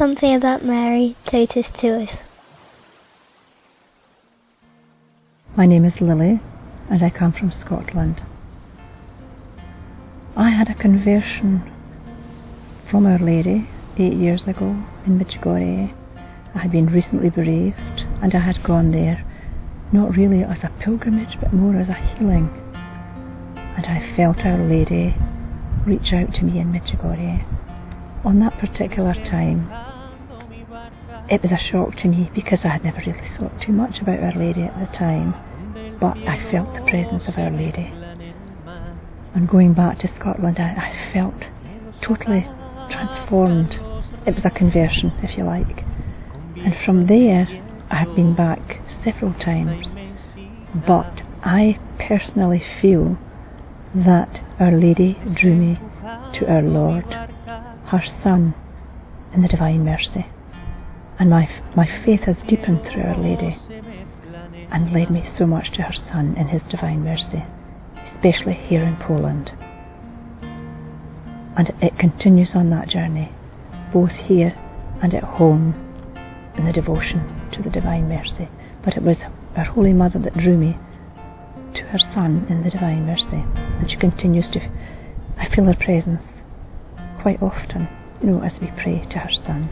something about Mary Totus to us. My name is Lily and I come from Scotland. I had a conversion from Our Lady eight years ago in Medjugorje. I had been recently bereaved and I had gone there not really as a pilgrimage but more as a healing. And I felt Our Lady reach out to me in Medjugorje. On that particular time, it was a shock to me because I had never really thought too much about Our Lady at the time, but I felt the presence of Our Lady. And going back to Scotland, I, I felt totally transformed. It was a conversion, if you like. And from there, I have been back several times. But I personally feel that Our Lady drew me to our Lord, her Son, in the Divine Mercy. And my, my faith has deepened through Our Lady and led me so much to her Son in His Divine Mercy, especially here in Poland. And it continues on that journey, both here and at home in the devotion to the Divine Mercy. But it was our Holy Mother that drew me to her Son in the Divine Mercy, and she continues to. I feel her presence quite often, you know, as we pray to her Son.